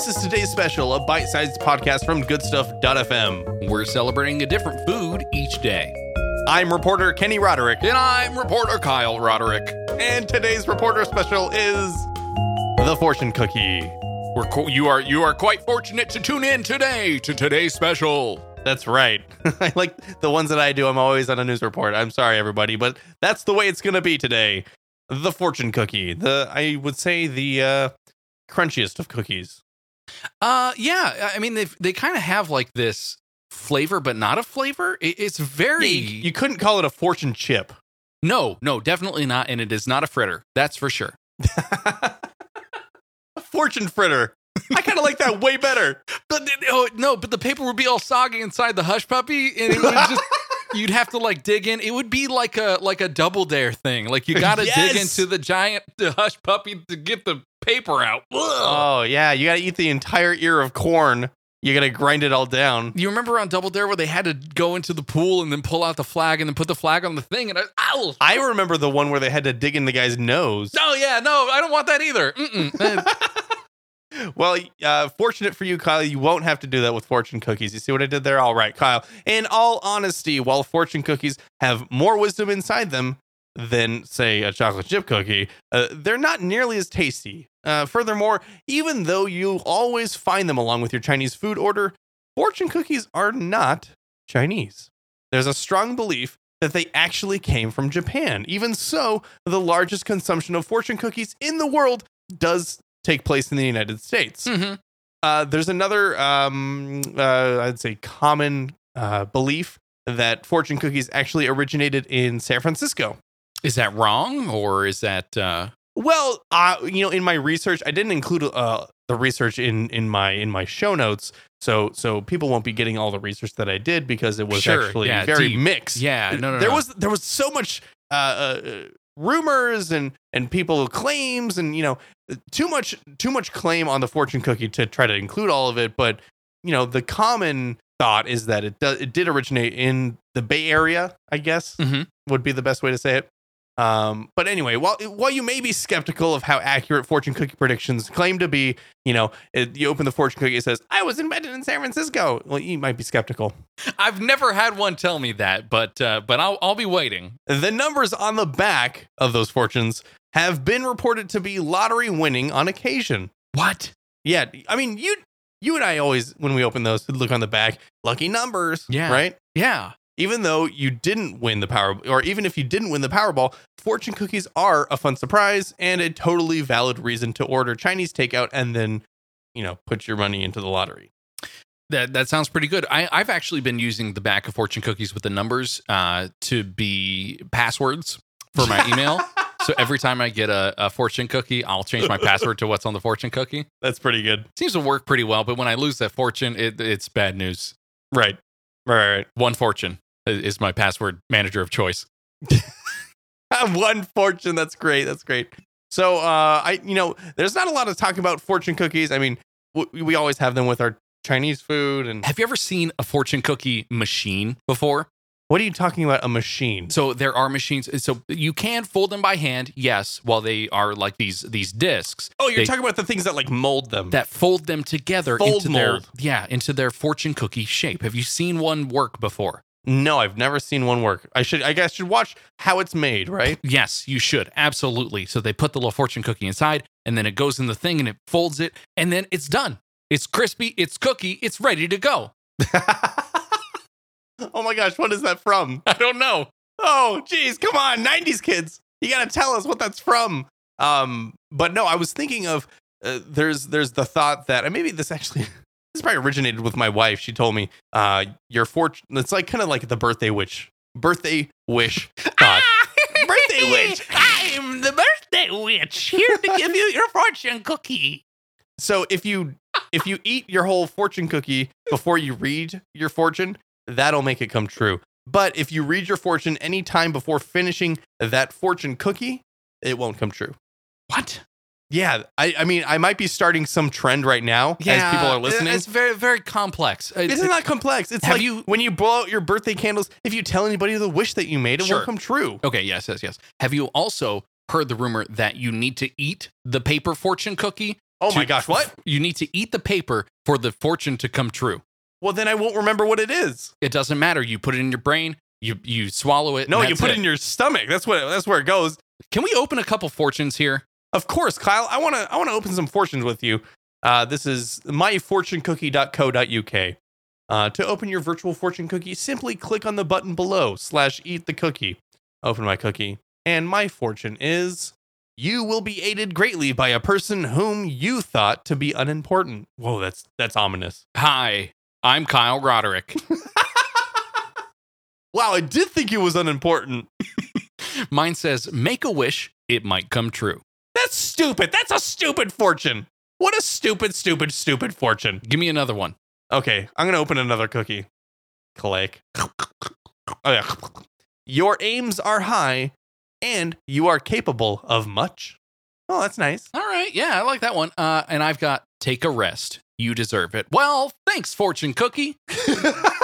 This is today's special, a bite sized podcast from goodstuff.fm. We're celebrating a different food each day. I'm reporter Kenny Roderick, And I'm reporter Kyle Roderick. and today's reporter special is the fortune cookie. We're co- you are you are quite fortunate to tune in today to today's special. That's right. I like the ones that I do. I'm always on a news report. I'm sorry, everybody, but that's the way it's going to be today. The fortune cookie. The I would say the uh, crunchiest of cookies. Uh yeah, I mean they they kind of have like this flavor but not a flavor. It, it's very You, you couldn't call it a fortune chip. No, no, definitely not and it is not a fritter. That's for sure. a fortune fritter. I kind of like that way better. But oh, no, but the paper would be all soggy inside the hush puppy and it would just you'd have to like dig in. It would be like a like a double dare thing. Like you got to dig into the giant the hush puppy to get the paper out. Ugh. Oh yeah, you got to eat the entire ear of corn. You got to grind it all down. You remember on Double Dare where they had to go into the pool and then pull out the flag and then put the flag on the thing and I, ow! I remember the one where they had to dig in the guy's nose. No, yeah, no, I don't want that either. Mm-mm. Well, uh, fortunate for you, Kyle, you won't have to do that with fortune cookies. You see what I did there? All right, Kyle. In all honesty, while fortune cookies have more wisdom inside them than, say, a chocolate chip cookie, uh, they're not nearly as tasty. Uh, furthermore, even though you always find them along with your Chinese food order, fortune cookies are not Chinese. There's a strong belief that they actually came from Japan. Even so, the largest consumption of fortune cookies in the world does take place in the United States. mhm. Uh, there's another, um, uh, I'd say, common uh, belief that fortune cookies actually originated in San Francisco. Is that wrong or is that uh Well, uh, you know, in my research, I didn't include uh, the research in in my in my show notes, so so people won't be getting all the research that I did because it was Sure, actually yeah, very deep. mixed. Yeah, no, no, there no. was there was so much uh, uh, rumors and and people claims and you know too much too much claim on the fortune cookie to try to include all of it. But you know, the common thought is that it does it did originate in the Bay Area. I guess Mhm. would be the best way to say it. Um, but anyway, while while you may be skeptical of how accurate fortune cookie predictions claim to be, you know, it, you open the fortune cookie, it says, "I was invented in San Francisco." Well, you might be skeptical. I've never had one tell me that, but uh but I'll I'll be waiting. The numbers on the back of those fortunes have been reported to be lottery winning on occasion. What? Yeah, I mean, you you and I always when we open those look on the back, lucky numbers, Yeah. right? Yeah. Even though you didn't win the power or even if you didn't win the Powerball, fortune cookies are a fun surprise and a totally valid reason to order Chinese takeout and then, you know, put your money into the lottery. That that sounds pretty good. I, I've actually been using the back of fortune cookies with the numbers uh, to be passwords for my email. so every time I get a, a fortune cookie, I'll change my password to what's on the fortune cookie. That's pretty good. Seems to work pretty well, but when I lose that fortune, it, it's bad news. Right. Right, right. One fortune is my password manager of choice. Have one fortune. That's great. That's great. So, uh, I, you know, there's not a lot of talk about fortune cookies. I mean, w- we always have them with our Chinese food. And Have you ever seen a fortune cookie machine before? what are you talking about? A machine? So there are machines. So you can fold them by hand, yes, while they are like these these discs oh, you're they- talking about the things that like mold them. that fold them together Fold into their yeah into their fortune cookie shape. Have you seen one work before? No, I've never seen one work. I should, I guess, should watch how it's made. Right? Yes, you should absolutely. So they put the little fortune cookie inside, and then it goes in the thing, and it folds it, and then it's done. It's crispy. It's cookie. It's ready to go. oh my gosh, what is that from? I don't know. Oh, geez, come on, '90s kids, you gotta tell us what that's from. Um, but no, I was thinking of uh, there's there's the thought that and maybe this actually this probably originated with my wife. She told me, uh, your fortune. It's like kind of like the birthday wish, birthday wish thought. birthday wish. I'm the birthday witch here to give you your fortune cookie. So if you if you eat your whole fortune cookie before you read your fortune, that'll make it come true. But if you read your fortune anytime before finishing that fortune cookie, it won't come true. What? Yeah, I, I mean, I might be starting some trend right now as people are listening. It's very very complex. Uh, Isn't that complex? It's like you- when you blow out your birthday candles, if you tell anybody the wish that you made, it Sure. won't come true. Okay, yes, yes, yes. Have you also heard the rumor that you need to eat the paper fortune cookie Oh my gosh, what? You need to eat the paper for the fortune to come true. Well, then I won't remember what it is. It doesn't matter. You put it in your brain. You you swallow it. No, you put it it in your stomach. That's what. That's where it goes. Can we open a couple fortunes here? Of course, Kyle. I want to. I want to open some fortunes with you. Uh, this is myfortunecookie.co.uk. Uh, to open your virtual fortune cookie, simply click on the button below slash eat the cookie. Open my cookie, and my fortune is you will be aided greatly by a person whom you thought to be unimportant. Whoa, that's that's ominous. Hi, I'm Kyle Roderick. Wow, I did think it was unimportant. Mine says, make a wish, it might come true. That's stupid. That's a stupid fortune. What a stupid, stupid, stupid fortune. Give me another one. Okay, I'm gonna open another cookie. Click. Oh yeah. Your aims are high, and you are capable of much. Oh, that's nice. All right, yeah, I like that one. Uh, and I've got take a rest. You deserve it. Well, thanks, fortune cookie.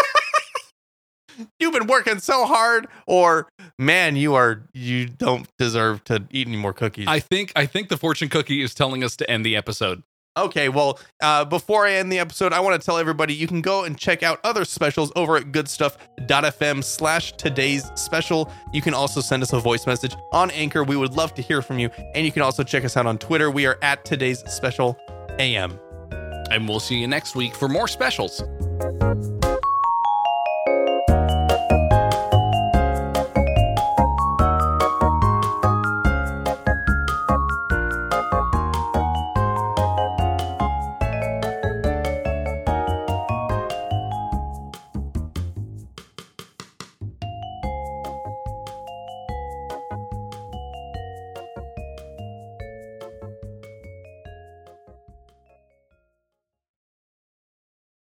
You've been working so hard, or man, you are you don't deserve to eat any more cookies. I think I think the fortune cookie is telling us to end the episode. Okay, well, uh, before I end the episode, I want to tell everybody you can go and check out other specials over at goodstuff.fm slash today's special. You can also send us a voice message on Anchor. We would love to hear from you. And you can also check us out on Twitter. We are at today's special AM. And we'll see you next week for more specials.